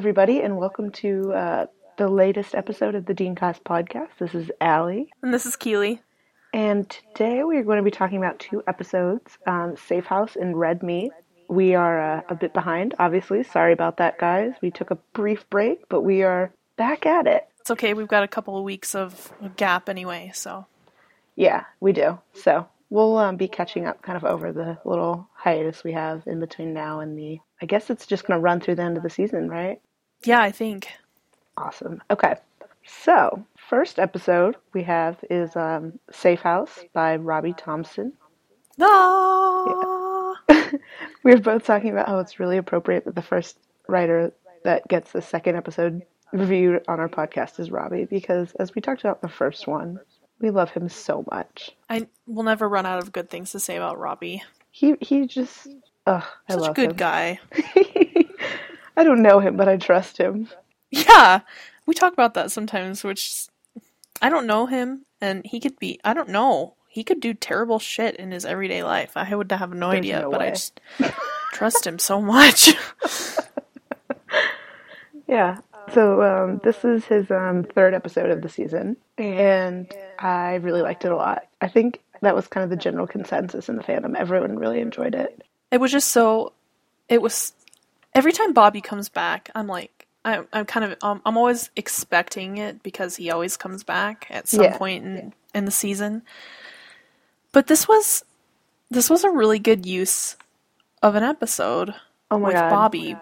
everybody, and welcome to uh, the latest episode of the Dean Deancas podcast. This is Ally, And this is Keleigh. and today we are going to be talking about two episodes um, Safe House and Red Meat. We are uh, a bit behind, obviously. Sorry about that, guys. We took a brief break, but we are back at it. It's okay, we've got a couple of weeks of gap anyway, so. Yeah, we do. So we'll um, be catching up kind of over the little hiatus we have in between now and the. I guess it's just going to run through the end of the season, right? Yeah, I think. Awesome. Okay. So, first episode we have is um, Safe House by Robbie Thompson. Ah! we were both talking about how it's really appropriate that the first writer that gets the second episode reviewed on our podcast is Robbie because, as we talked about the first one, we love him so much. I will never run out of good things to say about Robbie. He he just ugh, I Such a good him. guy. I don't know him, but I trust him. Yeah, we talk about that sometimes, which I don't know him, and he could be, I don't know, he could do terrible shit in his everyday life. I would have no There's idea, no but I just trust him so much. Yeah. So um, this is his um, third episode of the season, and I really liked it a lot. I think that was kind of the general consensus in the fandom. Everyone really enjoyed it. it was just so it was every time bobby comes back i'm like i'm, I'm kind of um, i'm always expecting it because he always comes back at some Yeah. point in, in the season but this was this was a really good use of an episode Oh my with god, bobby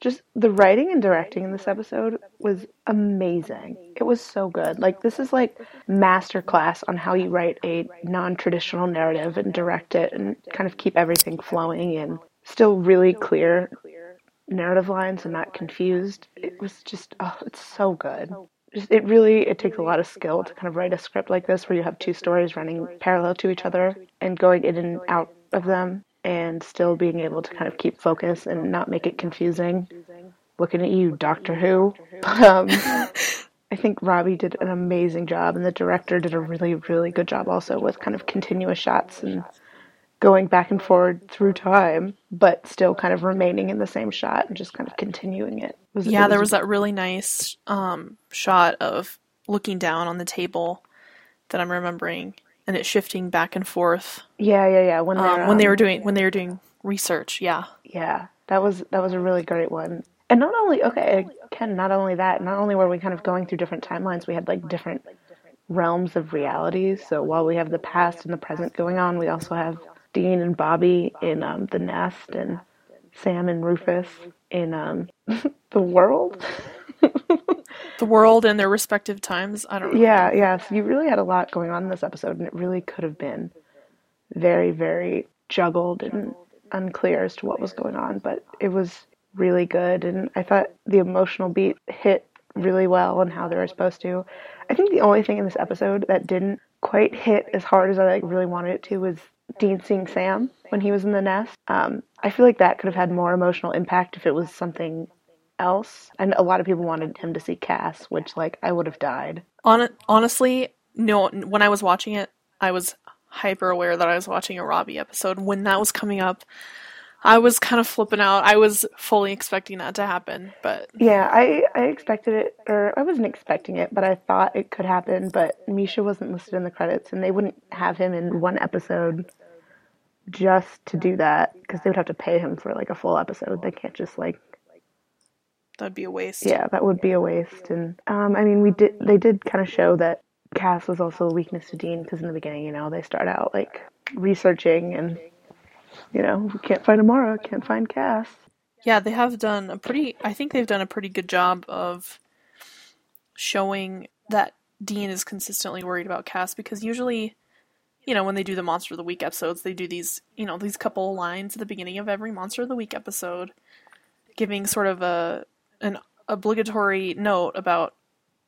Just the writing and directing in this episode was amazing. It was so good. Like this is like master class on how you write a non-traditional narrative and direct it and kind of keep everything flowing and still really clear narrative lines and not confused. It was just oh, it's so good. Just, it really it takes a lot of skill to kind of write a script like this where you have two stories running parallel to each other and going in and out of them and still being able to kind of keep focus and not make it confusing. Looking at you, Doctor Who. Um, I think Robbie did an amazing job, and the director did a really, really good job also with kind of continuous shots and going back and forward through time, but still kind of remaining in the same shot and just kind of continuing it. It was- yeah it there was that really nice um, shot of looking down on the table that i'm remembering and it shifting back and forth yeah, yeah, yeah. When, um, when they um, were doing when they were doing research yeah Yeah, that was that was a really great one. And not only okay, Ken, not only that, not only were we kind of going through different timelines, we had like different realms of realities. So while we have the past and the present going on, we also have Dean and Bobby in um, the nest and Sam and Rufus in um, the world. the world and their respective times. I don't know. Yeah, yeah. So you really had a lot going on in this episode, and it really could have been very, very juggled and unclear as to what was going on. But it was really good, and I thought the emotional beat hit really well and how they were supposed to. I think the only thing in this episode that didn't quite hit as hard as I like really wanted it to was Dean seeing Sam when he was in the nest. Um, I feel like that could have had more emotional impact if it was something else. And a lot of people wanted him to see Cass, which like I would have died. Hon- honestly, no. When I was watching it, I was hyper aware that I was watching a Robbie episode. When that was coming up, I was kind of flipping out. I was fully expecting that to happen, but Yeah, I, I expected it, or I wasn't expecting it, but I thought it could happen. But Misha wasn't listed in the credits, and they wouldn't have him in one episode just to do that because they would have to pay him for like a full episode. They can't just like, that'd be a waste. yeah, that would be a waste. And um, I mean, we did, they did kind of show that Cass was also a weakness to Dean because in the beginning, you know, they start out like researching and, you know, we can't find Amara, can't find Cass. Yeah, they have done a pretty. I think they've done a pretty good job of showing that Dean is consistently worried about Cass because usually, you know, when they do the Monster of the Week episodes, they do these, you know, these couple lines at the beginning of every Monster of the Week episode, giving sort of a an obligatory note about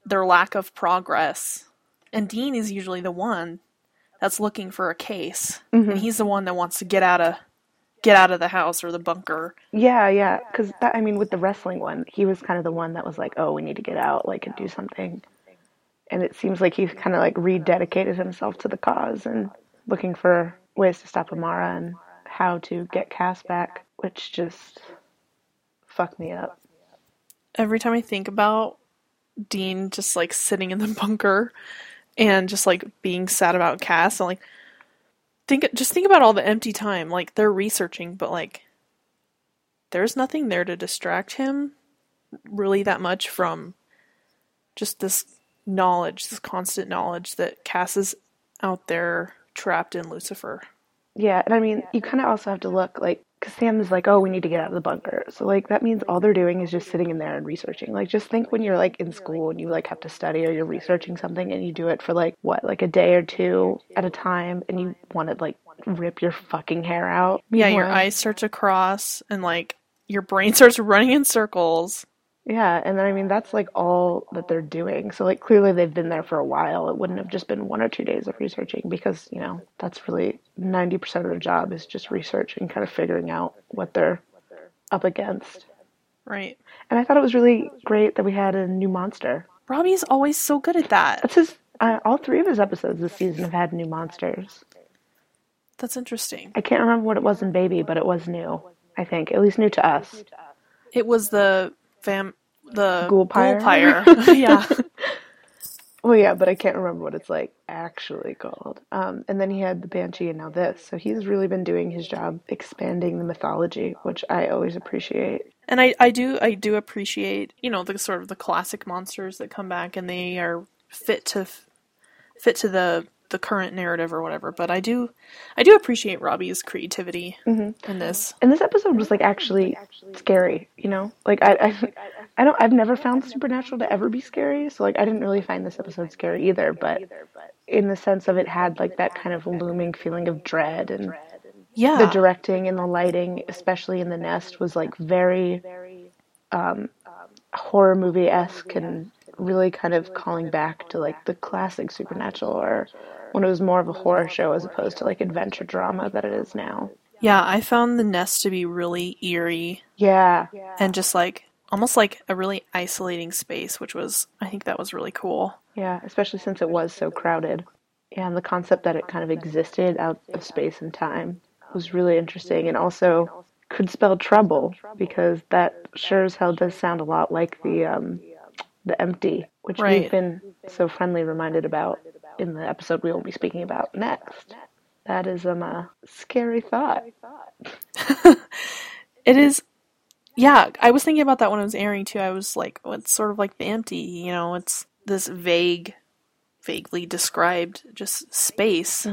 their lack of progress. And Dean is usually the one that's looking for a case, and mm-hmm. he's the one that wants to get out of get out of the house or the bunker. Yeah, yeah, because that I mean, with the wrestling one, he was kind of the one that was like, "Oh, we need to get out, like, and do something." And it seems like he's kind of like rededicated himself to the cause and looking for ways to stop Amara and how to get Cass back, which just fucked me up. every time I think about Dean just like sitting in the bunker and just like being sad about Cass, I'm like think just think about all the empty time. Like they're researching, but like there's nothing there to distract him really that much from just this knowledge, this constant knowledge that Cass is out there trapped in Lucifer. Yeah, and I mean, you kind of also have to look like because Sam is like, oh, we need to get out of the bunker. So like that means all they're doing is just sitting in there and researching. Like just think when you're like in school and you like have to study or you're researching something and you do it for like what, like a day or two at a time and you want to like rip your fucking hair out. Yeah, your eyes start to cross and like your brain starts running in circles. Yeah, and then I mean that's like all that they're doing. So like clearly they've been there for a while. It wouldn't have just been one or two days of researching because, you know, that's really 90% of their job is just research and kind of figuring out what they're up against. Right. And I thought it was really great that we had a new monster. Robbie's always so good at that. That's his uh, all three of his episodes this season have had new monsters. That's interesting. I can't remember what it was in Baby, but it was new. I think at least new to us. It was the fam the Ghoulpire? Ghoulpire. yeah. Well, yeah, but I can't remember what it's like actually called. Um, and then he had the Banshee and now this. So he's really been doing his job expanding the mythology, which I always appreciate. And I, I do I do appreciate you know the sort of the classic monsters that come back and they are fit to fit to the the current narrative or whatever. But I do I do appreciate Robbie's creativity in this. And this episode was like actually scary, you know? Like I, I I don't I've never found supernatural to ever be scary, so like I didn't really find this episode scary either, but in the sense of it had like that kind of looming feeling of dread and Yeah. the directing and the lighting, especially in the nest, was like very um, horror movie esque and really kind of calling back to like the classic supernatural or when it was more of a horror show as opposed to like adventure drama that it is now. yeah, I found the nest to be really eerie Yeah. and just like almost like a really isolating space, which was I think that was really cool. Yeah, especially since it was so crowded. Yeah, and the concept that it kind of existed out of space and time was really interesting and also could spell trouble because that sure as hell does sound a lot like the um the empty, which Right. we've been so friendly reminded about in the episode we will be speaking about next. That is um, a scary thought. It is yeah, I was thinking about that when it was airing too. I was like, oh, it's sort of like the empty, you know, it's this vague vaguely described just space.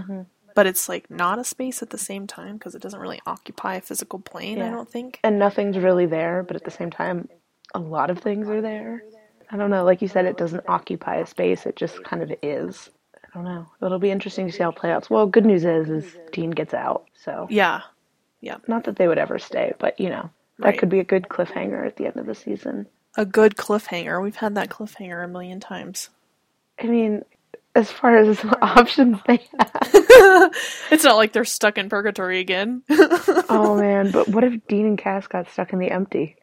But it's like not a space at the same time because it doesn't really occupy a physical plane, I don't think. And nothing's really there, but at the same time, a lot of things are there. I don't know. Like you said, it doesn't occupy a space. It just kind of is. I don't know. It'll be interesting to see how it plays out. Well, good news is, is Dean gets out. So Yeah. yeah. not that they would ever stay, but you know that Right. could be a good cliffhanger at the end of the season. A good cliffhanger. We've had that cliffhanger a million times. I mean, as far as options they have. it's not like they're stuck in purgatory again. Oh man, but what if Dean and Cass got stuck in the empty?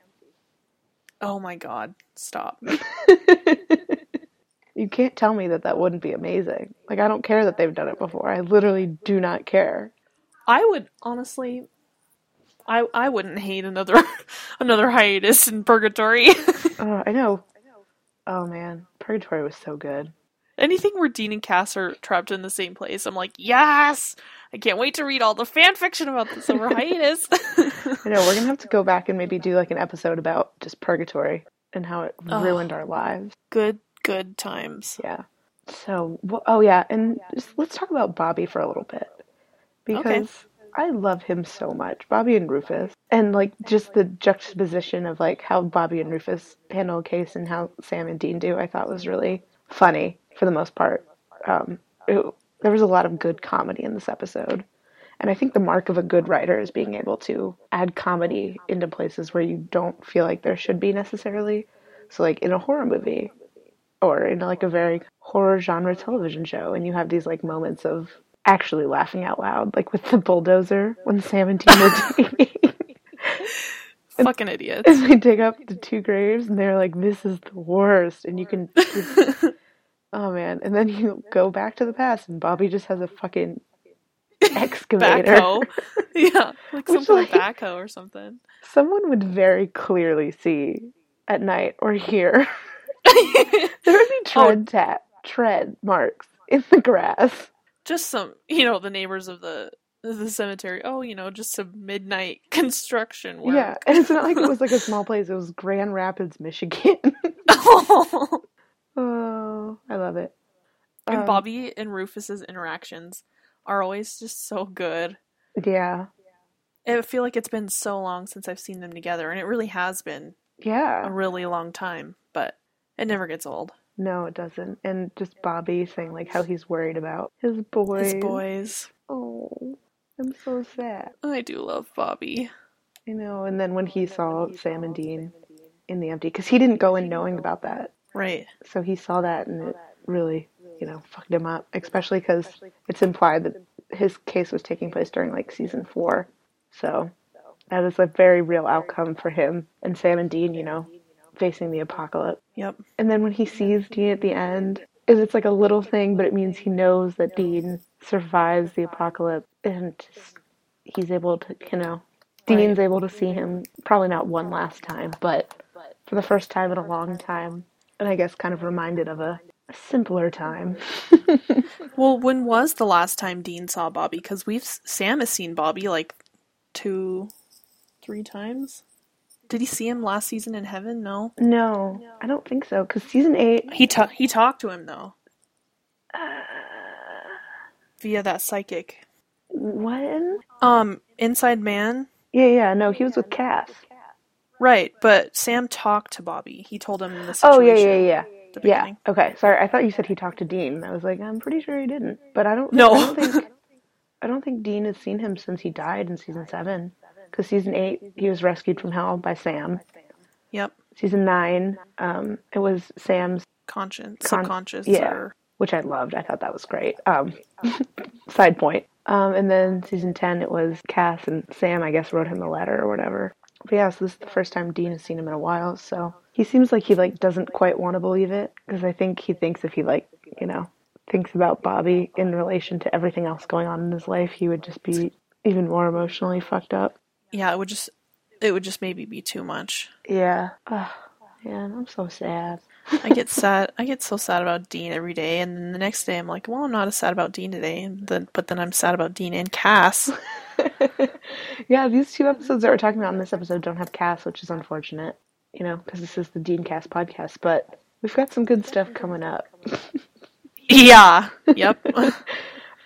Oh my god. Stop. You can't tell me that that wouldn't be amazing. Like I don't care that they've done it before. I literally do not care. I would honestly I I wouldn't hate another another hiatus in purgatory. Oh, I know. I know. Oh man, Purgatory was so good. Anything where Dean and Cass are trapped in the same place, I'm like, yes! I can't wait to read all the fan fiction about this over hiatus. I know we're gonna have to go back and maybe do like an episode about just Purgatory and how it Oh. ruined our lives. good, good times. Yeah. So, wh- oh yeah, and just, let's talk about Bobby for a little bit because I love him so much, Bobby and Rufus, and like just the juxtaposition of like how Bobby and Rufus handle a case and how Sam and Dean do. I thought was really funny for the most part. Um, it, there was a lot of good comedy in this episode. And I think the mark of a good writer is being able to add comedy into places where you don't feel like there should be necessarily. So, like in a horror movie, or in like a very horror genre television show and you have these like moments of actually laughing out loud like with the bulldozer when sam and dean are Fucking idiots. and they dig up the two graves and they're like this is the worst and you can oh man and then you go back to the past and bobby just has a fucking excavator Backhoe. yeah, like Which, something like- backhoe or something. someone would very clearly see at night or hear. there would be oh. tread tap, tread marks in the grass. just some, you know, the neighbors of the the cemetery. Oh, you know, just some midnight construction work. Yeah, and it's not like it was like a small place. It was Grand Rapids, Michigan. oh, I love it. and Um, Bobby and Rufus's interactions are always just so good. Yeah, I feel like it's been so long since I've seen them together, and it really has been Yeah. a really long time, but it never gets old. No, it doesn't. And just Bobby saying like how he's worried about his boys. His boys. Oh, I'm so sad. I do love Bobby. You know, and then when he saw Sam and Dean in the empty, because he didn't go in knowing about that, Right. so he saw that and it really, you know, fucked him up. Especially because it's implied that his case was taking place during like season four, so that is a very real outcome for him and Sam and Dean. You know, facing the apocalypse. Yep. And then when he sees Dean at the end, is it's like a little thing, but it means he knows that Dean survives the apocalypse, and he's able to, you know, Dean's able to see him probably not one last time, but for the first time in a long time, and I guess kind of reminded of a, simpler time. Well, when was the last time Dean saw Bobby? Because we've Sam has seen Bobby like two, three times. Did he see him last season in heaven? No. no, I don't think so, because season eight. He ta- he talked to him though Uh, via that psychic. when? Um, Inside Man. Yeah, yeah, no, he was with Cass. Right, but Sam talked to Bobby. He told him the situation. Oh, yeah, yeah, yeah. The Yeah. Okay. Sorry. I thought you said he talked to Dean. I was like, I'm pretty sure he didn't. But I don't. No. I don't think. I don't think Dean has seen him since he died in season seven. Because season eight, he was rescued from hell by Sam. Yep. Season nine, um, it was Sam's, Conscious, Con- subconscious, yeah. or which I loved. I thought that was great. Um, side point. Um, and then season ten, it was Cass and Sam. I guess wrote him a letter or whatever. But yeah, so this is the first time Dean has seen him in a while. So he seems like he like doesn't quite want to believe it because I think he thinks if he like you know thinks about Bobby in relation to everything else going on in his life, he would just be even more emotionally fucked up. yeah, it would just it would just maybe be too much. Yeah. Oh, man, I'm so sad. I get sad. I get so sad about Dean every day, and then the next day I'm like, well, I'm not as sad about Dean today, and then but then I'm sad about Dean and Cass. yeah, these two episodes that we're talking about in this episode don't have Cass, which is unfortunate, you know, because this is the Dean Cas podcast. But we've got some good stuff coming up. yeah. Yep.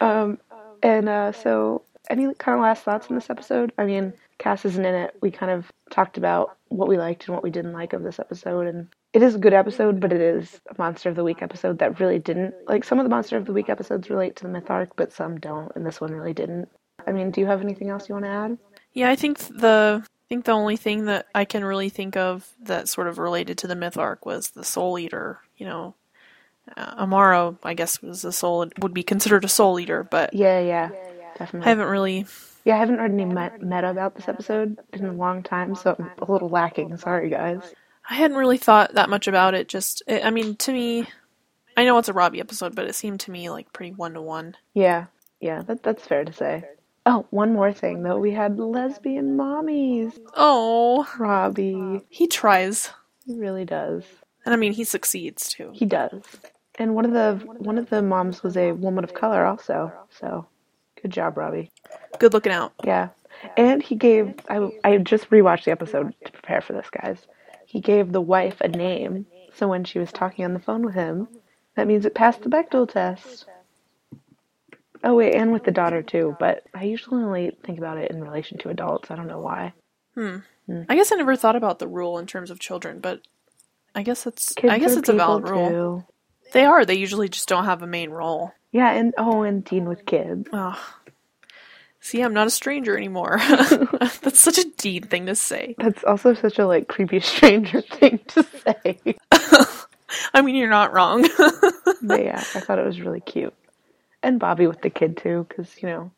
Um, and uh, so, any kind of last thoughts on this episode? I mean, Cass isn't in it. We kind of talked about what we liked and what we didn't like of this episode, and it is a good episode, but it is a Monster of the Week episode that really didn't. Like, some of the Monster of the Week episodes relate to the myth arc, but some don't, and this one really didn't. I mean, do you have anything else you want to add? Yeah, I think the I think the only thing that I can really think of that sort of related to the myth arc was the Soul Eater. You know, uh, Amara, I guess, was a soul would be considered a Soul Eater, but Yeah, yeah, definitely. I haven't really. Yeah, I haven't read any met- meta about this episode in a long time, so I'm a little lacking. Sorry, guys. I hadn't really thought that much about it. Just, it, I mean, to me, I know it's a Robbie episode, but it seemed to me like pretty one to one. Yeah, yeah, that, that's fair to say. Oh, one more thing though. We had lesbian mommies. Oh, Robbie. he tries, He really does. and I mean, he succeeds too. He does. And one of the one of the moms was a woman of color also. So, good job, Robbie. Good looking out. Yeah. And he gave I I just rewatched the episode to prepare for this, guys. He gave the wife a name. So when she was talking on the phone with him, that means it passed the Bechdel test. Oh wait, and with the daughter too, but I usually only think about it in relation to adults. I don't know why. Hmm. I guess I never thought about the rule in terms of children, but I guess it's Kids I guess it's a valid rule. too. They are. They usually just don't have a main role. Yeah, and oh, and Dean with kids. Oh. See, I'm not a stranger anymore. That's such a Dean thing to say. That's also such a like creepy stranger thing to say. I mean, you're not wrong. yeah, I thought it was really cute. And Bobby with the kid too, because you know,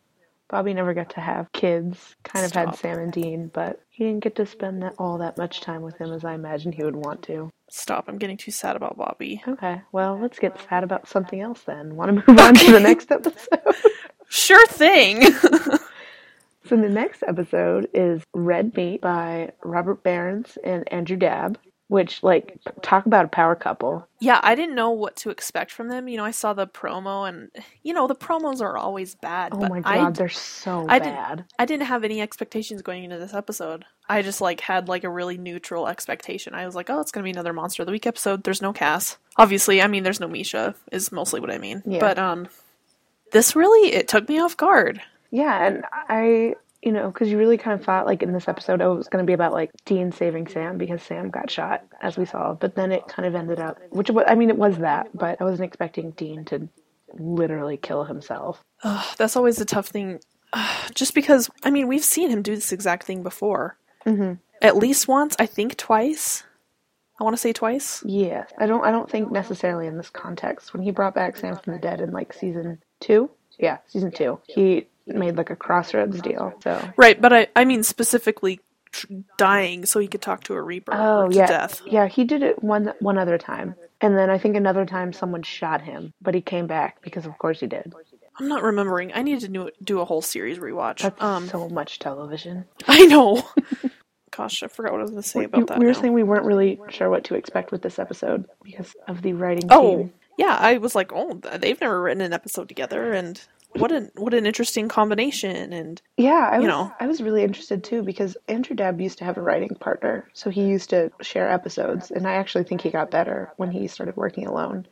Bobby never got to have kids. Kind of had Sam and Dean, but he didn't get to spend that, all that much time with him as I imagined he would want to. Stop. I'm getting too sad about Bobby. Okay, well, let's get sad about something else then. Want to move on to the next episode? Sure thing. so the next episode is Red Meat by Robert Berens and Andrew Dabb. Which like talk about a power couple. Yeah, I didn't know what to expect from them. You know, I saw the promo, and you know, the promos are always bad. Oh but my I god, they're so I didn't- bad. I didn't have any expectations going into this episode. I just like had like a really neutral expectation. I was like, oh, it's gonna be another Monster of the Week episode. There's no Cass. Obviously, I mean, there's no Misha. Is mostly what I mean. Yeah. But um, this really it took me off guard. Yeah, and I, you know, because you really kind of thought like in this episode, oh, it was going to be about like Dean saving Sam because Sam got shot, as we saw. But then it kind of ended up, which I mean, it was that, but I wasn't expecting Dean to literally kill himself. Ugh, that's always a tough thing. Ugh, just because I mean, we've seen him do this exact thing before. Mm-hmm. At least once, I think twice. I want to say twice. Yeah, I don't, I don't think necessarily in this context. When he brought back Sam from the dead in like season two, yeah, season two, he made like a crossroads deal. So. Right, but I I mean specifically tr- dying so he could talk to a Reaper Oh or to yeah, death. yeah. He did it one one other time, and then I think another time someone shot him, but he came back because of course he did. I'm not remembering. I need to do, do a whole series rewatch. That's um, so much television. I know. Gosh, I forgot what I was going to say We, about that. we were now. saying we weren't really sure what to expect with this episode because of the writing oh, team. yeah. I was like, oh, they've never written an episode together, and what an what an interesting combination. And Yeah, I was, You know. I was really interested too because Andrew Dabb used to have a writing partner, so he used to share episodes, and I actually think he got better when he started working alone.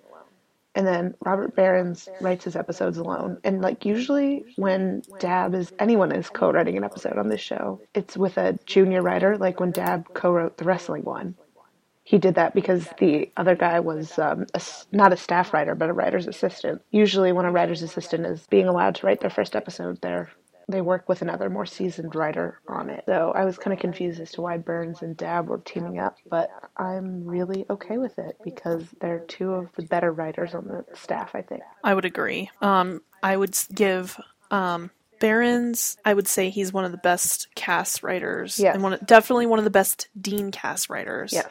And then Robert Berens writes his episodes alone, and like usually when Dabb is anyone is co-writing an episode on this show, it's with a junior writer. Like when Dabb co-wrote the wrestling one, he did that because the other guy was um, a not a staff writer, but a writer's assistant. Usually, when a writer's assistant is being allowed to write their first episode, they're they work with another more seasoned writer on it. So I was kind of confused as to why Berens and Dabb were teaming up, but I'm really okay with it because they're two of the better writers on the staff, I think. I would agree. Um, I would give um, Berens. I would say he's one of the best Cass writers. Yes. and one of- definitely one of the best Dean Cas writers. Yes.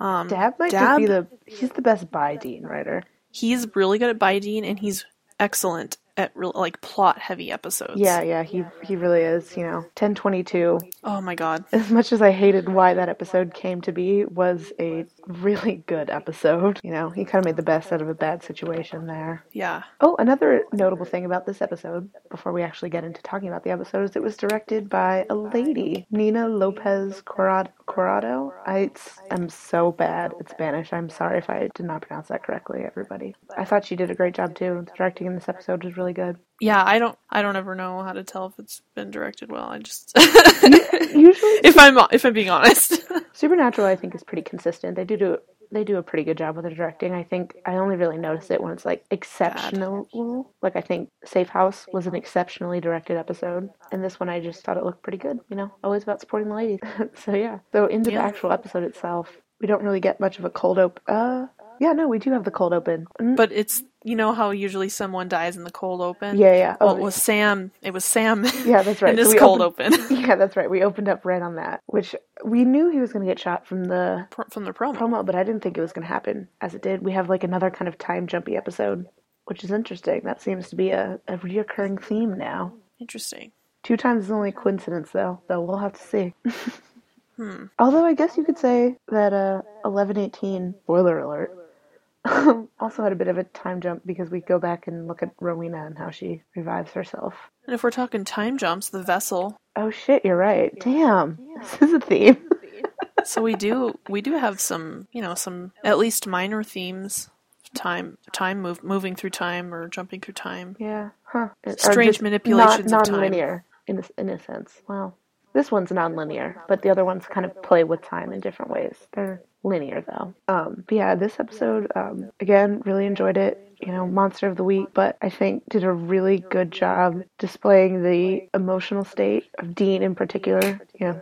Um, Dabb might just be the he's the best bi Dean writer. he's really good at bi Dean, and he's excellent at real like plot heavy episodes. Yeah, yeah, he he really is, you know. 1022 Oh my god. as much as I hated why that episode came to be, was a really good episode. You know, he kind of made the best out of a bad situation there. Yeah. Oh, another notable thing about this episode, before we actually get into talking about the episode, is it was directed by a lady, Nina Lopez Corrado. Corrado? I, am so bad at Spanish. I'm sorry if I did not pronounce that correctly, everybody. I thought she did a great job too. The directing in this episode was really good. Yeah, I don't I don't ever know how to tell if it's been directed well. I just Usually, if I'm if I'm being honest. Supernatural, I think, is pretty consistent. They do do they do a pretty good job with the directing. I think I only really notice it when it's like exceptional. Like I think Safe House was an exceptionally directed episode, and this one I just thought it looked pretty good. You know, always about supporting the ladies. so yeah. So into Yeah. the actual episode itself, we don't really get much of a cold open. Uh, yeah, no, we do have the cold open. Mm, but it's you know how usually someone dies in the cold open. yeah, yeah. Well, Oh, it was Sam. It was Sam. yeah, that's right. in So we cold opened- open Yeah, that's right. We opened up right on that, which we knew he was going to get shot from the Pro- from the promo. promo, but I didn't think it was going to happen as it did. We have like another kind of time jumpy episode, which is interesting. That seems to be a, a reoccurring theme now. Interesting. Two times is only a coincidence, though, so we'll have to see. Hmm. Although I guess you could say that uh, 1118, spoiler alert, also had a bit of a time jump because we go back and look at Rowena and how she revives herself. And if we're talking time jumps, the vessel. Oh shit, you're right. Damn, this is a theme. So we do we do have some you know some at least minor themes. Time time move moving through time or jumping through time. Yeah, huh. Strange just manipulations non- of time. non-linear in a, in a sense. Wow. This one's non-linear, but the other ones kind of play with time in different ways. They're linear though. Um, but yeah, this episode um, again really enjoyed it. You know, monster of the week, but I think did a really good job displaying the emotional state of Dean in particular. You know,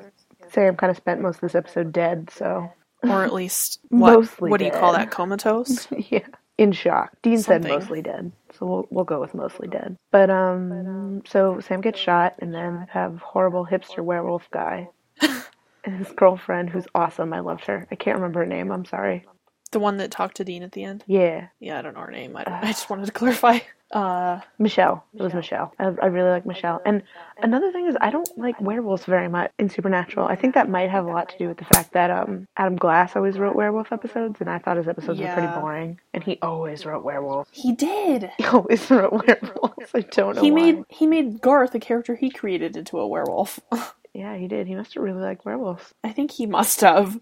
Sam kind of spent most of this episode dead, so Or at least what Mostly what do you call that comatose? yeah, in shock. Dean said mostly dead, so we'll we'll go with mostly dead. But um, so Sam gets shot, and then have horrible hipster werewolf guy and his girlfriend, who's awesome. I loved her. I can't remember her name. I'm sorry. The one that talked to Dean at the end. Yeah, Yeah, I don't know her name. I, I just wanted to clarify. Uh, Michelle. It was Michelle. I, I really like Michelle. And another thing is, I don't like werewolves very much in Supernatural. I think that might have a lot to do with the fact that um, Adam Glass always wrote werewolf episodes, and I thought his episodes were pretty boring. And he always wrote werewolves. he did. He always wrote werewolves. I don't know He why. made he made Garth a character he created into a werewolf. Yeah, he did. He must have really liked werewolves. I think he must have,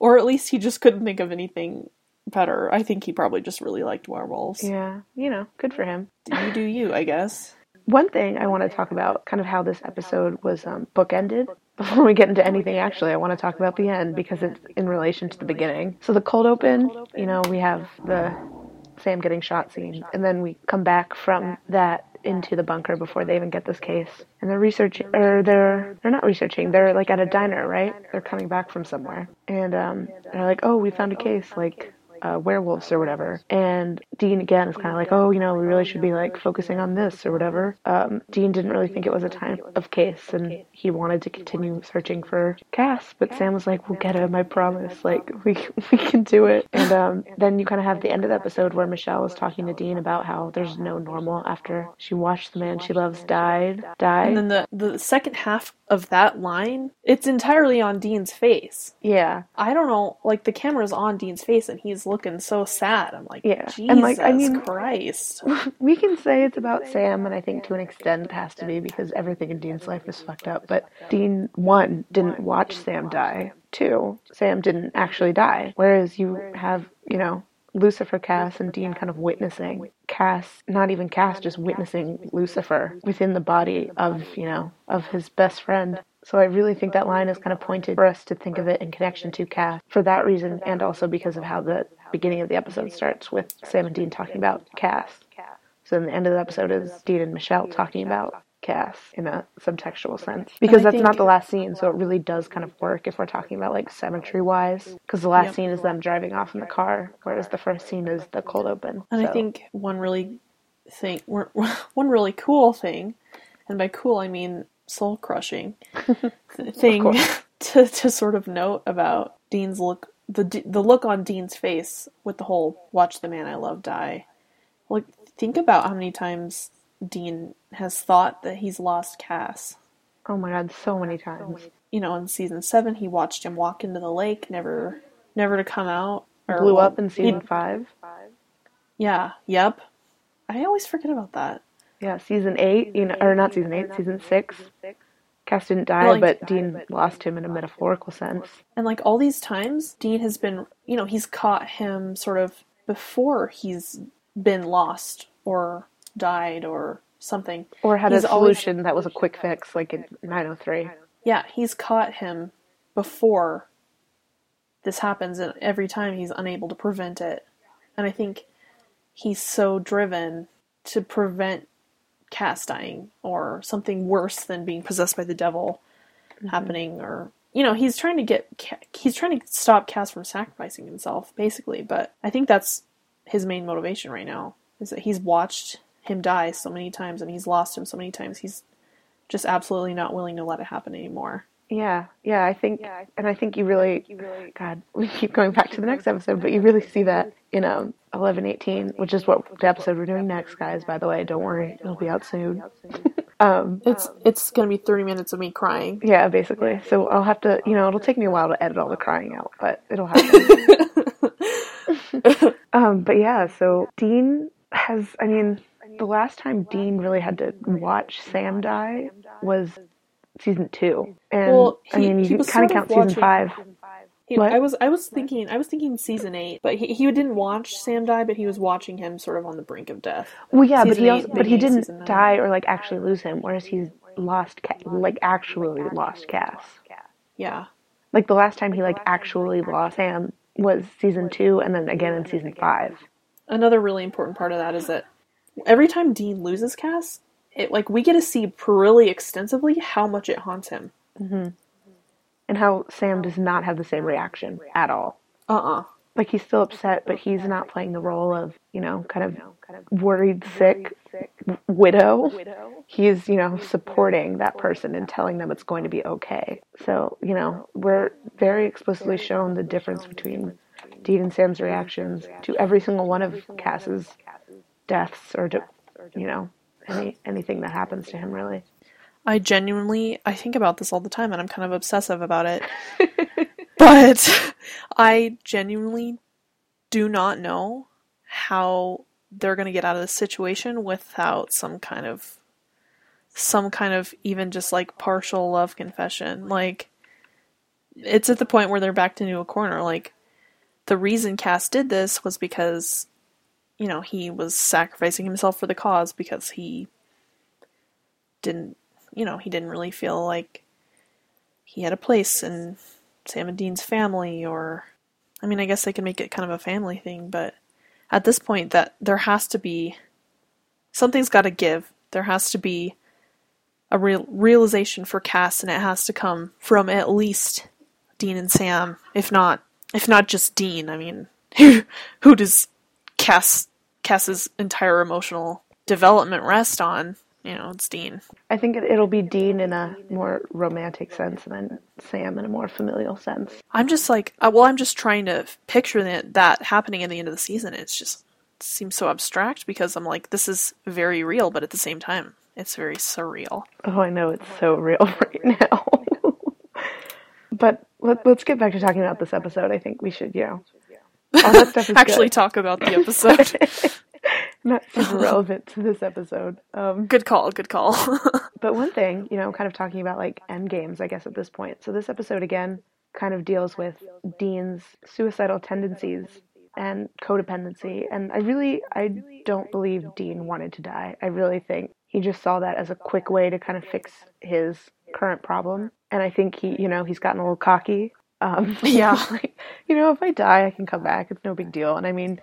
or at least he just couldn't think of anything better. I think he probably just really liked werewolves. Yeah, you know, good for him. You do you, I guess. One thing I want to talk about, kind of how this episode was um, bookended. Before we get into anything, actually, I want to talk about the end because it's in relation to the beginning. So the cold open, you know, we have the Sam getting shot scene, and then we come back from that into the bunker before they even get this case. And they're researching, or they're they're not researching. They're like at a diner, right? They're coming back from somewhere, and um, they're like, "Oh, we found a case, like." Uh, werewolves or whatever. And dean again is kind of like oh you know we really should be like focusing on this or whatever. Um, dean didn't really think it was a time of case and he wanted to continue searching for cass but sam was like we'll get him i promise. Like we, we can do it. And um, then you kind of have the end of the episode where michelle was talking to dean about how there's no normal after she watched the man she loves died die And then the the second half of that line, it's entirely on Dean's face. yeah I don't know, like the camera's on Dean's face and he's looking so sad. I'm like, Yeah, Jesus and, like, I mean- Christ. we can say it's about Sam, and I think to an extent it has to be because everything in Dean's life is fucked up. But Dean, one, didn't watch Sam die. Two, Sam didn't actually die. Whereas you have, you know, Lucifer Cass and Dean kind of witnessing Cass, not even Cass, just witnessing Lucifer within the body of, you know, of his best friend. So I really think that line is kind of pointed for us to think of it in connection to Cass for that reason, and also because of how the beginning of the episode starts with Sam and Dean talking about Cass. So then the end of the episode is Dean and Michelle talking about In a subtextual sense. Because that's not the last scene, so it really does kind of work if we're talking about like symmetry wise. Because the last Yep. scene is them driving off in the car, whereas the first scene is the cold open. And I think one really thing, one really cool thing, and by cool I mean soul crushing thing to to sort of note about Dean's look, the the look on Dean's face with the whole "Watch the man I love die." Like, think about how many times Dean has thought that he's lost Cass. oh my god, so many times. You know, in season seven, he watched him walk into the lake, never, never to come out. Or, Blew up in season five. Yeah. Yep. I always forget about that. Yeah, season eight, you know, or not season eight, season six. Cass didn't die, but Dean lost him in a metaphorical sense. And like all these times, Dean has been, you know, he's caught him sort of before he's been lost or died or something. Or had He's a always- solution that was a quick fix, like in 903. Yeah, he's caught him before this happens, and every time he's unable to prevent it. And I think he's so driven to prevent Cass dying or something worse than being possessed by the devil mm-hmm. happening, or you know, he's trying to get he's trying to stop Cass from sacrificing himself, basically. But I think that's his main motivation right now is that he's watched him die so many times and he's lost him so many times. He's just absolutely not willing to let it happen anymore. Yeah, yeah, I think, Yeah, and I think you really, God, we keep going back to the next episode, but you really see that in um, 1118, which is what the episode we're doing next, guys, by the way. Don't worry, it'll be out soon. um, It's it's gonna be thirty minutes of me crying. yeah, basically. So I'll have to, you know, it'll take me a while to edit all the crying out, but it'll happen. um, but yeah, so Dean has, I mean, the last time Dean really had to watch Sam die was season two. And Well, I mean, you kind of count season five. He- I was I was thinking I was thinking season eight, but he he didn't watch Sam die, but he was watching him sort of on the brink of death. Well, yeah, but he also, but he season didn't die or like actually lose him, whereas he's lost, Ca- like actually lost Cass. Yeah, Like the last time he like actually lost Sam was season two, and then again in season five. another really important part of that is that every time Dean loses Cass, it like we get to see really extensively how much it haunts him. and how Sam does not have the same reaction at all. Uh uh Like he's still upset, but he's not playing the role of you know kind of kind of worried, sick widow. He's you know supporting that person and telling them it's going to be okay. So you know we're very explicitly shown the difference between Dean and Sam's reactions to every single one of Cass's deaths or to you know, any anything that happens to him really. I genuinely I think about this all the time and I'm kind of obsessive about it. but I genuinely do not know how they're going to get out of this situation without some kind of some kind of even just like partial love confession. Like it's at the point where they're backed into a corner. Like the reason Cass did this was because you know, he was sacrificing himself for the cause because he didn't, you know, he didn't really feel like he had a place in Sam and Dean's family or I mean, I guess they can make it kind of a family thing, but at this point that there has to be something's got to give. There has to be a real realization for Cass and it has to come from at least Dean and Sam, if not if not just Dean. I mean, who does Cass Cass's entire emotional development rest on? You know, it's Dean. I think it, it'll be Dean in a more romantic sense than Sam in a more familial sense. I'm just like, uh, well, I'm just trying to picture that, that happening in the end of the season. It's just it seems so abstract because I'm like, this is very real, but at the same time, it's very surreal. Oh, I know it's so real right now. but let, us get back to talking about this episode. I think we should, you know, all that stuff is actually good. talk about the episode. Not super relevant to this episode. Um, good call. Good call. but one thing, you know, kind of talking about like end games, I guess at this point. So this episode again kind of deals with Dean's suicidal tendencies and codependency. And I really, I don't believe Dean wanted to die. I really think he just saw that as a quick way to kind of fix his current problem. And I think he, you know, he's gotten a little cocky. Um, yeah. like, you know, if I die, I can come back. It's no big deal. And I mean,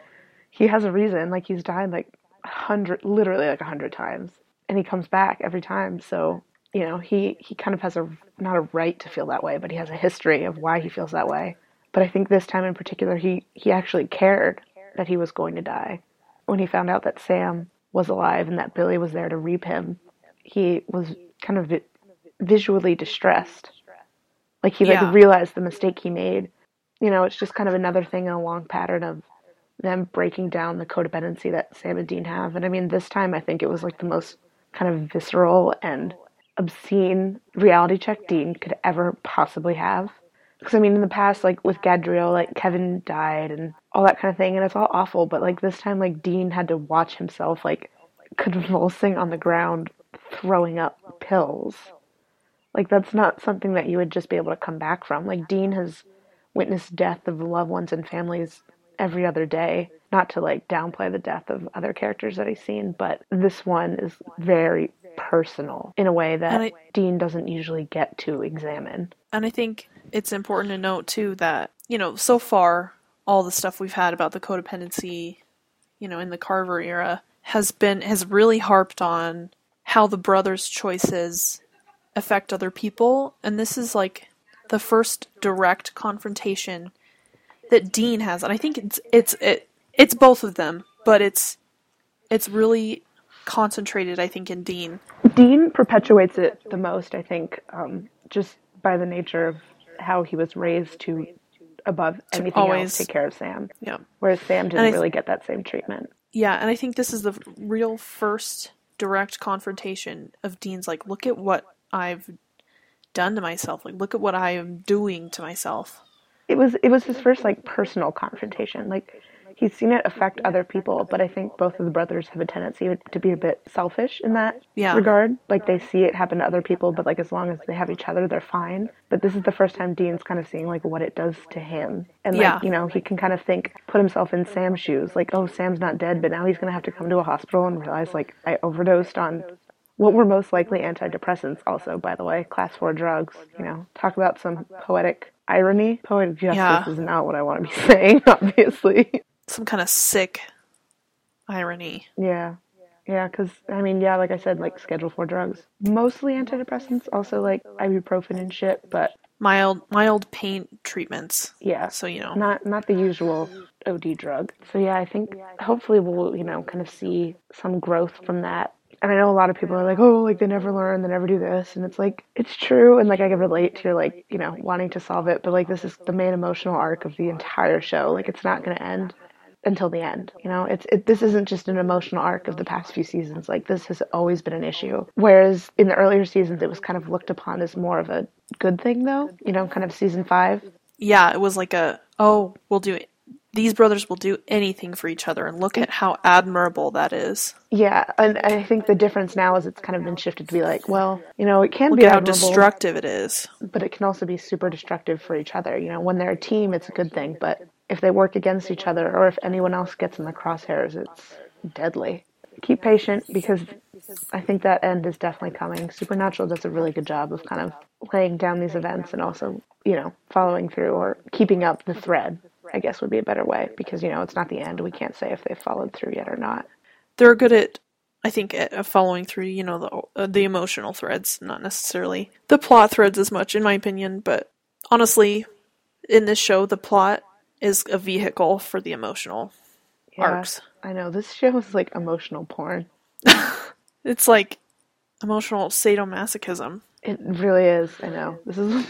he has a reason. Like he's died like a hundred, literally like a hundred times, and he comes back every time. So you know, he he kind of has a not a right to feel that way, but he has a history of why he feels that way. But I think this time in particular, he he actually cared that he was going to die. When he found out that Sam was alive and that Billy was there to reap him, he was kind of vi- visually distressed. Like he like realized the mistake he made. You know, it's just kind of another thing in a long pattern of them breaking down the codependency that Sam and Dean have. And I mean, this time I think it was like the most kind of visceral and obscene reality check Dean could ever possibly have. Because I mean, in the past, like with Gadreel, like Kevin died and all that kind of thing, and it's all awful. But like this time, like Dean had to watch himself like convulsing on the ground, throwing up pills. Like that's not something that you would just be able to come back from. Like Dean has witnessed death of loved ones and families every other day. Not to like downplay the death of other characters that he's seen, but this one is very personal in a way that I, Dean doesn't usually get to examine. And I think it's important to note too that, you know, so far all the stuff we've had about the codependency, you know, in the Carver era has been has really harped on how the brothers' choices affect other people and this is like the first direct confrontation that Dean has and I think it's it's it, it's both of them, but it's it's really concentrated, I think, in Dean. Dean perpetuates it the most, I think, um, just by the nature of how he was raised to above anything always, else take care of Sam. Yeah. Whereas Sam didn't th- really get that same treatment. Yeah, and I think this is the real first direct confrontation of Dean's like, look at what I've done to myself. Like, look at what I am doing to myself. It was it was his first like personal confrontation. Like he's seen it affect other people, but I think both of the brothers have a tendency to be a bit selfish in that yeah. regard. Like they see it happen to other people, but like as long as they have each other, they're fine. But this is the first time Dean's kind of seeing like what it does to him, and like yeah. you know he can kind of think, put himself in Sam's shoes. Like oh, Sam's not dead, but now he's gonna have to come to a hospital and realize like I overdosed on what were most likely antidepressants. Also, by the way, class four drugs. You know, talk about some poetic irony. Poetic justice yeah. is not what I want to be saying, obviously some kind of sick irony. Yeah. Yeah, because, I mean, yeah, like I said, like Schedule 4 drugs. Mostly antidepressants, also like ibuprofen and shit, but. Mild, mild pain treatments. Yeah. So, you know. Not, not the usual OD drug. So, yeah, I think hopefully we'll, you know, kind of see some growth from that. And I know a lot of people are like, oh, like they never learn, they never do this. And it's like, it's true. And like I can relate to like, you know, wanting to solve it. But like this is the main emotional arc of the entire show. Like it's not going to end until the end. You know, it's it, this isn't just an emotional arc of the past few seasons. Like this has always been an issue. Whereas in the earlier seasons, it was kind of looked upon as more of a good thing, though. You know, kind of season five. Yeah, it was like a oh, we'll do it. These brothers will do anything for each other, and look at how admirable that is. Yeah, and I think the difference now is it's kind of been shifted to be like, well, you know, it can Look be at how destructive it is. but it can also be super destructive for each other. You know, when they're a team, it's a good thing, but if they work against each other or if anyone else gets in the crosshairs, it's deadly. Keep patient because I think that end is definitely coming. Supernatural does a really good job of kind of laying down these events and also, you know, following through or keeping up the thread. I guess would be a better way because you know it's not the end. We can't say if they've followed through yet or not. They're good at, I think, at at following through. You know, the uh, the emotional threads, not necessarily the plot threads as much, in my opinion. But honestly, in this show, the plot is a vehicle for the emotional Yeah, arcs. I know this show is like emotional porn. It's like emotional sadomasochism. It really is. I know. This is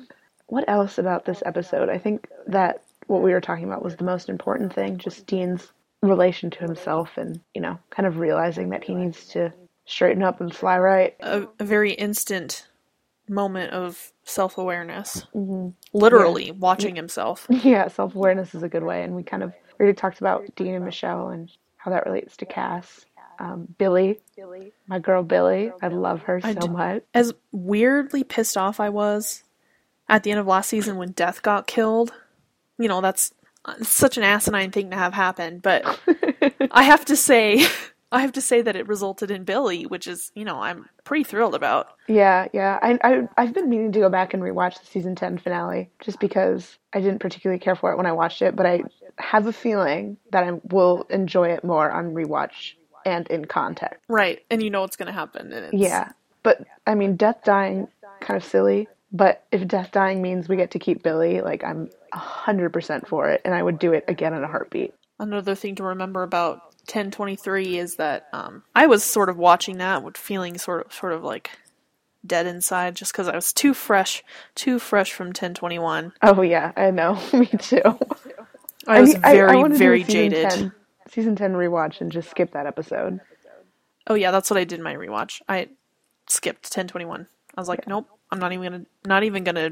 what else about this episode? I think that what we were talking about was the most important thing, just Dean's relation to himself and, you know, kind of realizing that he needs to straighten up and fly right. A, a very instant moment of self awareness. Literally watching himself. Yeah, self awareness is a good way. And we kind of we already talked about Dean and Michelle and how that relates to Cass. Um, Billie, my girl Billie, I love her so d- much. As weirdly pissed off I was at the end of last season when Death got killed. You know, that's uh, such an asinine thing to have happen, but I have to say. I have to say that it resulted in Billie, which is, you know, I'm pretty thrilled about. Yeah, yeah. I, I I've been meaning to go back and rewatch the season ten finale just because I didn't particularly care for it when I watched it, but I have a feeling that I will enjoy it more on rewatch and in context. Right, and you know what's going to happen. And it's, Yeah, but I mean, death dying kind of silly. But if death dying means we get to keep Billie, like I'm hundred percent for it, and I would do it again in a heartbeat. Another thing to remember about 1023 is that um, I was sort of watching that with feeling sort of sort of like dead inside just because I was too fresh, too fresh from 1021. Oh yeah, I know. Me too. I was need- I- I very, very season jaded. 10 season ten rewatch and just skip that episode. Oh yeah, that's what I did in my rewatch. I skipped 1021. I was like, nope, I'm not even gonna, not even gonna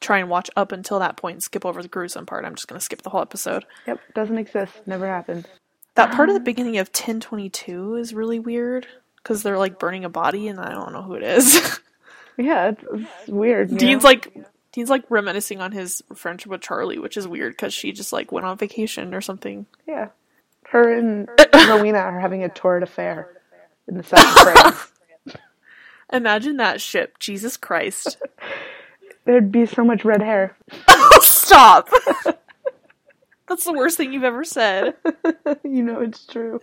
try and watch up until that point and skip over the gruesome part. I'm just gonna skip the whole episode. Yep, doesn't exist. Never happened. That part of the um, beginning of 1022 is really weird because they're like burning a body and I don't know who it is. Yeah, it's, it's weird. Dean's know? like Dean's like reminiscing on his friendship with Charlie, which is weird because she just like went on vacation or something. yeah, her and Rowena are having a torrid affair in the south of France. Imagine that ship, Jesus Christ! There'd be so much red hair. Oh, Stop. That's the worst thing you've ever said. you know it's true.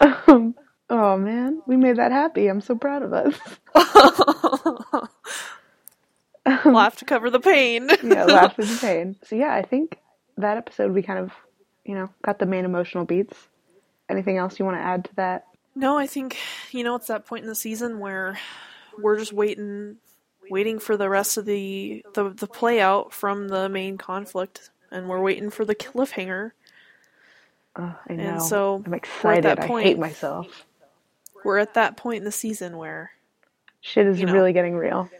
Um, oh man, we made that happy. I'm so proud of us. Laugh to cover the pain. yeah, laugh the pain. So yeah, I think that episode we kind of, you know, got the main emotional beats. Anything else you want to add to that? No, I think you know it's that point in the season where we're just waiting, waiting for the rest of the the, the play out from the main conflict, and we're waiting for the cliffhanger. Oh, I know. And so I'm we're at excited. that I point. hate myself. We're at that point in the season where Shit is You know. really getting real.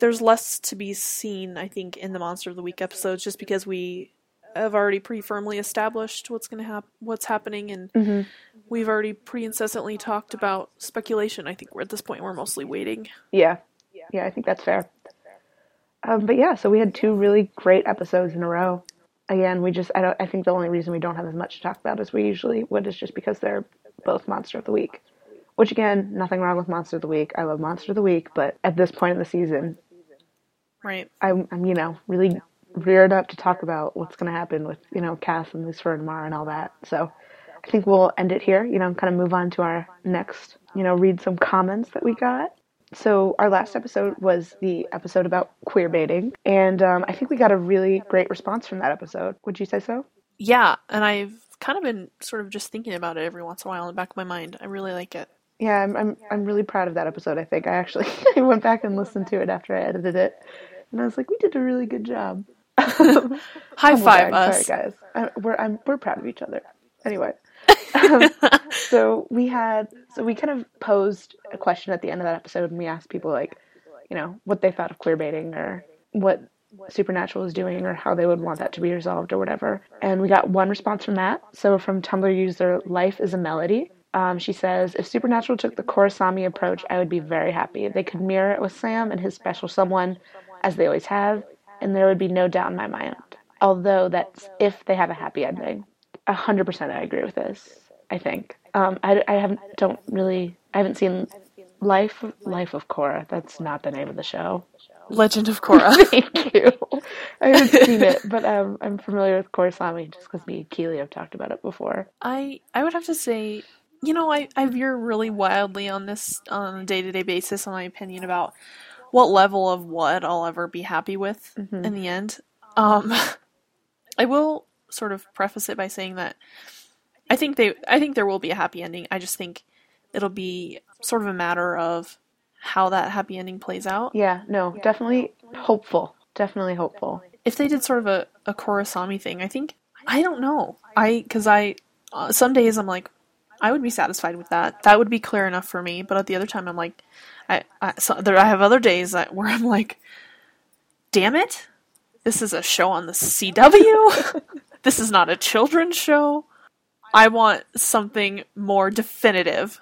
there's less to be seen, I think, in the Monster of the Week episodes, just because we have already pretty firmly established what's going to happen, what's happening, and Mm-hmm. we've already pretty incessantly talked about speculation. I think we're at this point we're mostly waiting. Yeah, yeah, I think that's fair. Um, but yeah, so we had two really great episodes in a row. Again, we just I don't I think the only reason we don't have as much to talk about as we usually would is just because they're both Monster of the Week. Which again, nothing wrong with Monster of the Week. I love Monster of the Week, but at this point in the season, Right. I'm, I'm you know really reared up to talk about what's going to happen with you know Cass and Lucifer and Amara and all that. So I think we'll end it here. You know, and kind of move on to our next. You know, read some comments that we got. So our last episode was the episode about queer baiting, and um, I think we got a really great response from that episode. Would you say so? Yeah, and I've kind of been sort of just thinking about it every once in a while in the back of my mind. I really like it. Yeah, I'm I'm I'm really proud of that episode. I think I actually I went back and listened to it after I edited it, and I was like, we did a really good job. High Humble five us. Sorry, guys. Uh, we're I'm, we're proud of each other. Anyway, um, so we had so we kind of posed a question at the end of that episode, and we asked people like, you know, what they thought of queer baiting or what Supernatural is doing or how they would want that to be resolved or whatever. And we got one response from that. So from Tumblr user Life is a Melody. Um, she says, if Supernatural took the Korrasami approach, I would be very happy. They could mirror it with Sam and his special someone, as they always have, and there would be no doubt in my mind. Although that's if they have a happy ending. A hundred percent, I agree with this. I think. Um, I, I haven't don't really I haven't seen Life Life of Korra. That's not the name of the show. Legend of Korra. Thank you. I haven't seen it, but um, I'm familiar with Korrasami just because me and Keleigh have talked about it before. I I would have to say, you know, I, I veer really wildly on this on a day to day basis on my opinion about what level of what I'll ever be happy with Mhm. in the end. Um, I will sort of preface it by saying that I think they I think there will be a happy ending. I just think it'll be sort of a matter of how that happy ending plays out. Yeah, no, definitely hopeful. Definitely hopeful. if they did sort of a, a Korrasami thing, I think I don't know. I because I uh, some days I'm like I would be satisfied with that. That would be clear enough for me. But at the other time, I'm like I I, so there, I have other days that, where I'm like, damn it, this is a show on the CW. this is not a children's show. I want something more definitive.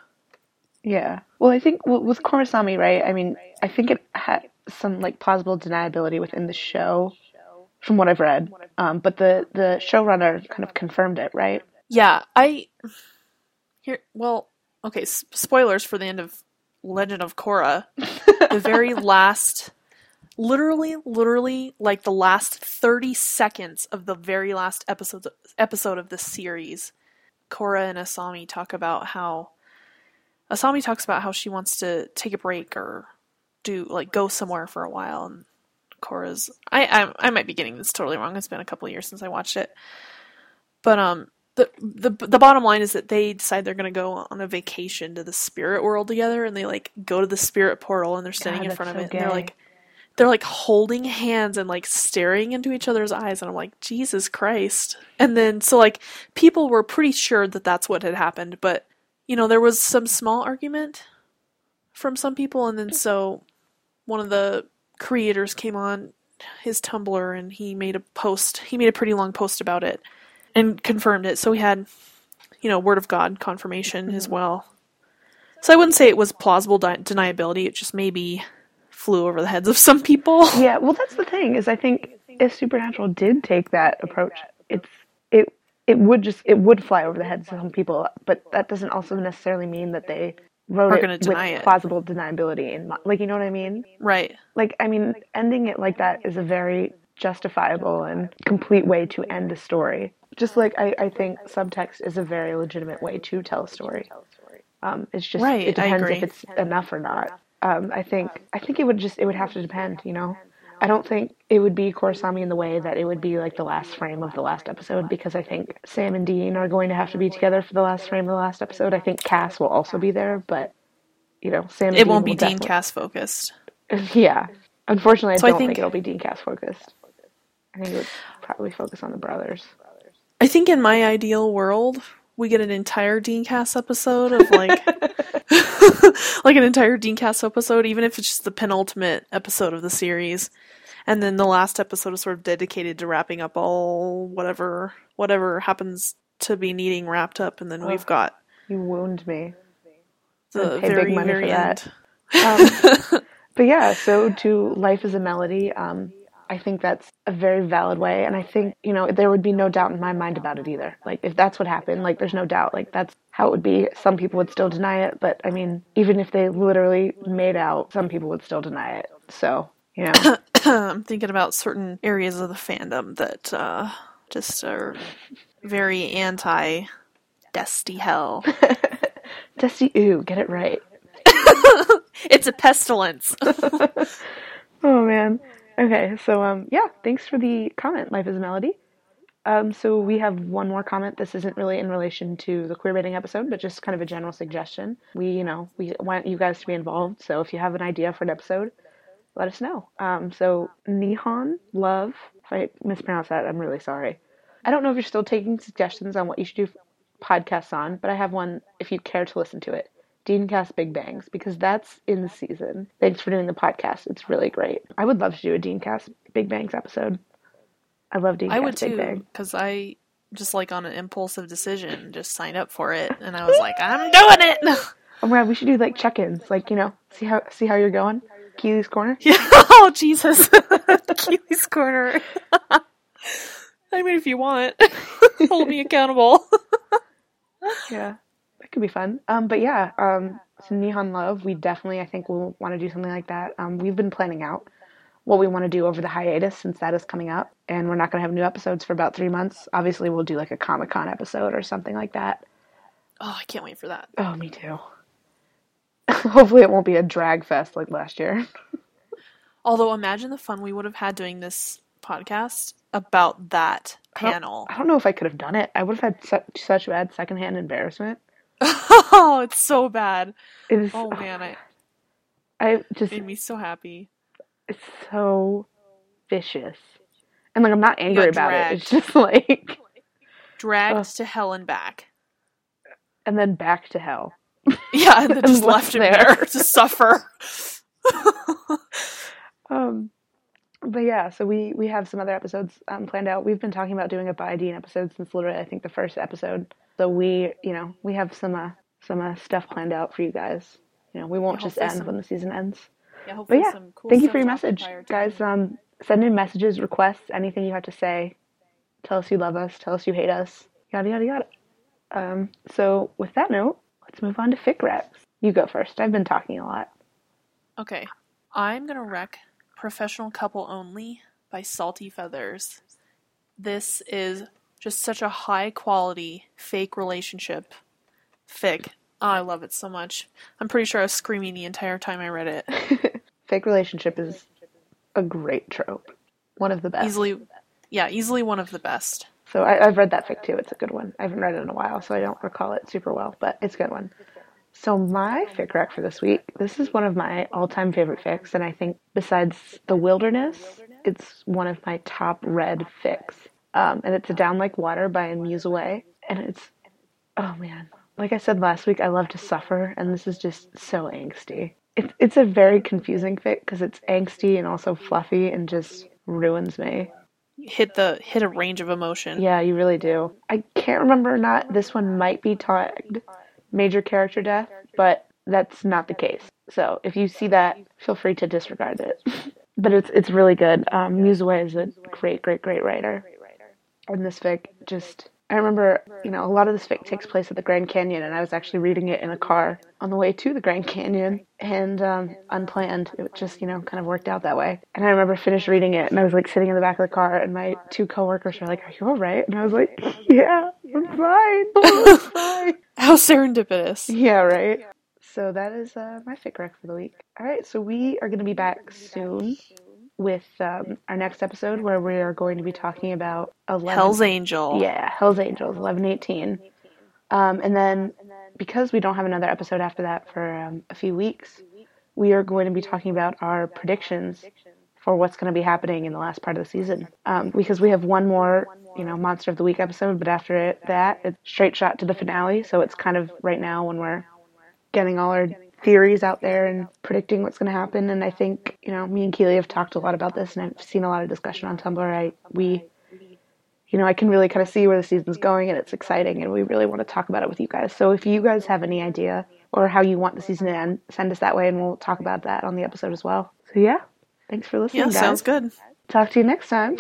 Yeah. Well, I think with Korrasami, right? I mean, I think it had some like plausible deniability within the show, from what I've read. Um, but the the showrunner kind of confirmed it, right? Yeah, I here. Well, okay. S- spoilers for the end of Legend of Korra. the very last, literally, literally, like the last thirty seconds of the very last episode episode of the series. Korra and Asami talk about how Asami talks about how she wants to take a break or do like go somewhere for a while, and Korra's. I I, I might be getting this totally wrong. It's been a couple of years since I watched it, but um, the the the bottom line is that they decide they're going to go on a vacation to the spirit world together, and they like go to the spirit portal, and they're standing God, in front that's of so it, and they're like they're like holding hands and like staring into each other's eyes, and I'm like Jesus Christ! And then so like people were pretty sure that that's what had happened, but you know there was some small argument from some people, and then so one of the creators came on his Tumblr and he made a post. He made a pretty long post about it and confirmed it. So we had, you know, word of God confirmation as mm-hmm. well. So I wouldn't say it was plausible di- deniability. It just maybe flew over the heads of some people. Yeah. Well, that's the thing is I think if Supernatural did take that approach, it's it it would just it would fly over the heads of some people, but that doesn't also necessarily mean that they wrote Are it with it. plausible deniability in mi- like you know what I mean. Right. like i mean ending it like that is a very justifiable and complete way to end a story just like i, I think subtext is a very legitimate way to tell a story um, it's just Right, it depends if it's enough or not um, i think i think it would just it would have to depend you know i don't think it would be korrasami in the way that it would be like the last frame of the last episode because i think sam and dean are going to have to be together for the last frame of the last episode i think cass will also be there but you know sam and It won't be Dean Cass focused. yeah. Unfortunately, I So don't think- think, it'll be Dean Cass focused. I think it would probably focus on the brothers. I think in my ideal world, we get an entire Dean Cass episode of like like an entire Dean Cass episode, even if it's just the penultimate episode of the series. And then the last episode is sort of dedicated to wrapping up all whatever whatever happens to be needing wrapped up, and then we've got You wound me. the pay big money very for that. end. Um, but yeah, so to Life is a Melody, um, I think that's a very valid way. And I think, you know, there would be no doubt in my mind about it either. Like, if that's what happened, like, there's no doubt. Like, that's how it would be. Some people would still deny it. But I mean, even if they literally made out, some people would still deny it. So, you know, I'm thinking about certain areas of the fandom that uh, just are very anti Dusty Hell. Dusty, ooh, get it right. it's a pestilence. Oh man. Okay, so um yeah, thanks for the comment, Life is a Melody. Um so we have one more comment. This isn't really in relation to the queer baiting episode, but just kind of a general suggestion. We, you know, we want you guys to be involved, so if you have an idea for an episode, let us know. Um so Nihon Love If I mispronounce that, I'm really sorry. I don't know if you're still taking suggestions on what you should do podcasts on, but I have one if you care to listen to it. Deancas Big Bangs, because that's in the season. Thanks for doing the podcast. It's really great. I would love to do a Deancas Big Bangs episode. I love Deancas I would Big too, because I just like on an impulsive decision just signed up for it, and I was like, I'm doing it. Oh my god, we should do like check-ins, like you know, see how see how you're going. Keleigh's corner. Yeah. Oh Jesus, Keleigh's corner. I mean, if you want, hold me accountable. Yeah, that could be fun. Um, but yeah, um, so Nihon Love, we definitely, I think, will want to do something like that. Um, we've been planning out what we want to do over the hiatus since that is coming up, and we're not going to have new episodes for about three months. Obviously, we'll do like a Comic Con episode or something like that. Oh, I can't wait for that. Oh, me too. Hopefully, it won't be a drag fest like last year. Although, imagine the fun we would have had doing this podcast about that I panel. I don't know if I could have done it. I would have had such, such bad secondhand embarrassment. oh, it's so bad. It is. Oh man, I I just made me so happy. it's so vicious, and like I'm not angry about it. It's just like, Dragged to hell and back. and then back to hell. Yeah, and then And just left left him there. there to suffer. Um, but yeah, so we we have some other episodes um, planned out. We've been talking about doing a bi Dean episode since literally I think the first episode. So we, you know, we have some uh, some uh, stuff planned out for you guys. You know, we won't Yeah, just end some- when the season ends. yeah, But yeah, some cool thank you for your message, guys. Um, send in messages, requests, anything you have to say. Tell us you love us. Tell us you hate us. Yada yada yada. Um, so with that note, let's move on to fic recs. You go first. I've been talking a lot. Okay, I'm gonna wreck Professional Couple Only by Salty Feathers. This is just such a high quality fake relationship fic. Oh, I love it so much. I'm pretty sure I was screaming the entire time I read it. Fake relationship is a great trope. One of the best. Easily, yeah, easily one of the best. So I, I've read that fic too. It's a good one. I haven't read it in a while, so I don't recall it super well, but it's a good one. So my fic rec for this week, this is one of my all-time favorite fics, and I think besides The Wilderness, it's one of my top read fics. Um, and it's a Down Like Water by Muse Away, and it's oh man, like I said last week, I love to suffer, and this is just so angsty. It's it's a very confusing fic because it's angsty and also fluffy and just ruins me. Hit the hit a range of emotion. Yeah, you really do. I can't remember or not. This one might be tagged major character death, but that's not the case. So if you see that, feel free to disregard it. but it's it's really good. Um, Muse Away is a great, great, great writer. And this fic just I remember, you know, a lot of this fic takes place at the Grand Canyon, and I was actually reading it in a car on the way to the Grand Canyon, and um, unplanned. It just, you know, kind of worked out that way. And I remember finished reading it, and I was like sitting in the back of the car, and my two coworkers were like, "Are you all right?" And I was like, "Yeah, I'm fine. I'm fine." How serendipitous. Yeah, right. So that is uh, my fic rec for the week. All right, so we are going to be back soon with um, our next episode where we are going to be talking about 11, Hell's Angel. yeah, Hell's Angels, eleven eighteen, um, and then because we don't have another episode after that for um, a few weeks, we are going to be talking about our predictions for what's going to be happening in the last part of the season. Um, because we have one more, you know, Monster of the Week episode, but after it, that it's straight shot to the finale. So it's kind of right now when we're getting all our theories out there and predicting what's going to happen. And I think, you know, me and Keleigh have talked a lot about this, and I've seen a lot of discussion on Tumblr. I we, you know, I can really kind of see where the season's going, and it's exciting, and we really want to talk about it with you guys. So if you guys have any idea or how you want the season to end, send us that way, and we'll talk about that on the episode as well. So yeah, thanks for listening, Yeah, guys. sounds good. Talk to you next time.